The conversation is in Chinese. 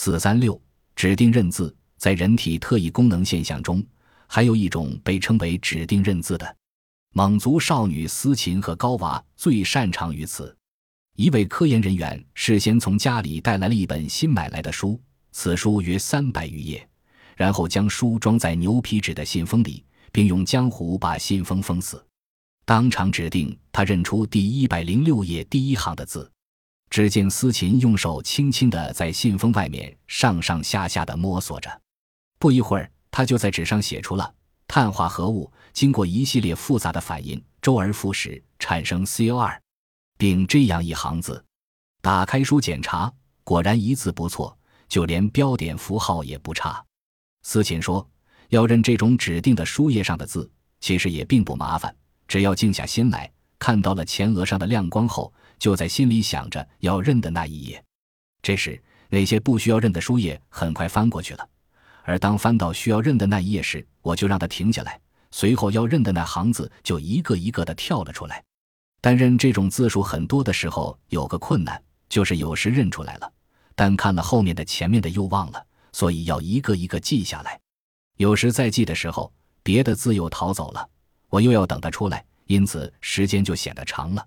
四三六指定认字，在人体特异功能现象中，还有一种被称为指定认字的。蒙族少女思琴和高娃最擅长于此。一位科研人员事先从家里带来了一本新买来的书，此书约三百余页，然后将书装在牛皮纸的信封里，并用浆糊把信封封死。当场指定，他认出第一百零六页第一行的字。只见思琴用手轻轻地在信封外面上上下下地摸索着，不一会儿，他就在纸上写出了“碳化合物经过一系列复杂的反应，周而复始，产生 CO2”。并这样一行字，打开书检查，果然一字不错，就连标点符号也不差。思琴说：“要认这种指定的书页上的字，其实也并不麻烦，只要静下心来，看到了前额上的亮光后，就在心里想着要认的那一页。这时，那些不需要认的书页很快翻过去了，而当翻到需要认的那一页时，我就让它停下来，随后要认的那行字就一个一个的跳了出来。”但认这种字数很多的时候，有个困难，就是有时认出来了，但看了后面的、前面的又忘了，所以要一个一个记下来。有时在记的时候，别的字又逃走了，我又要等它出来，因此时间就显得长了。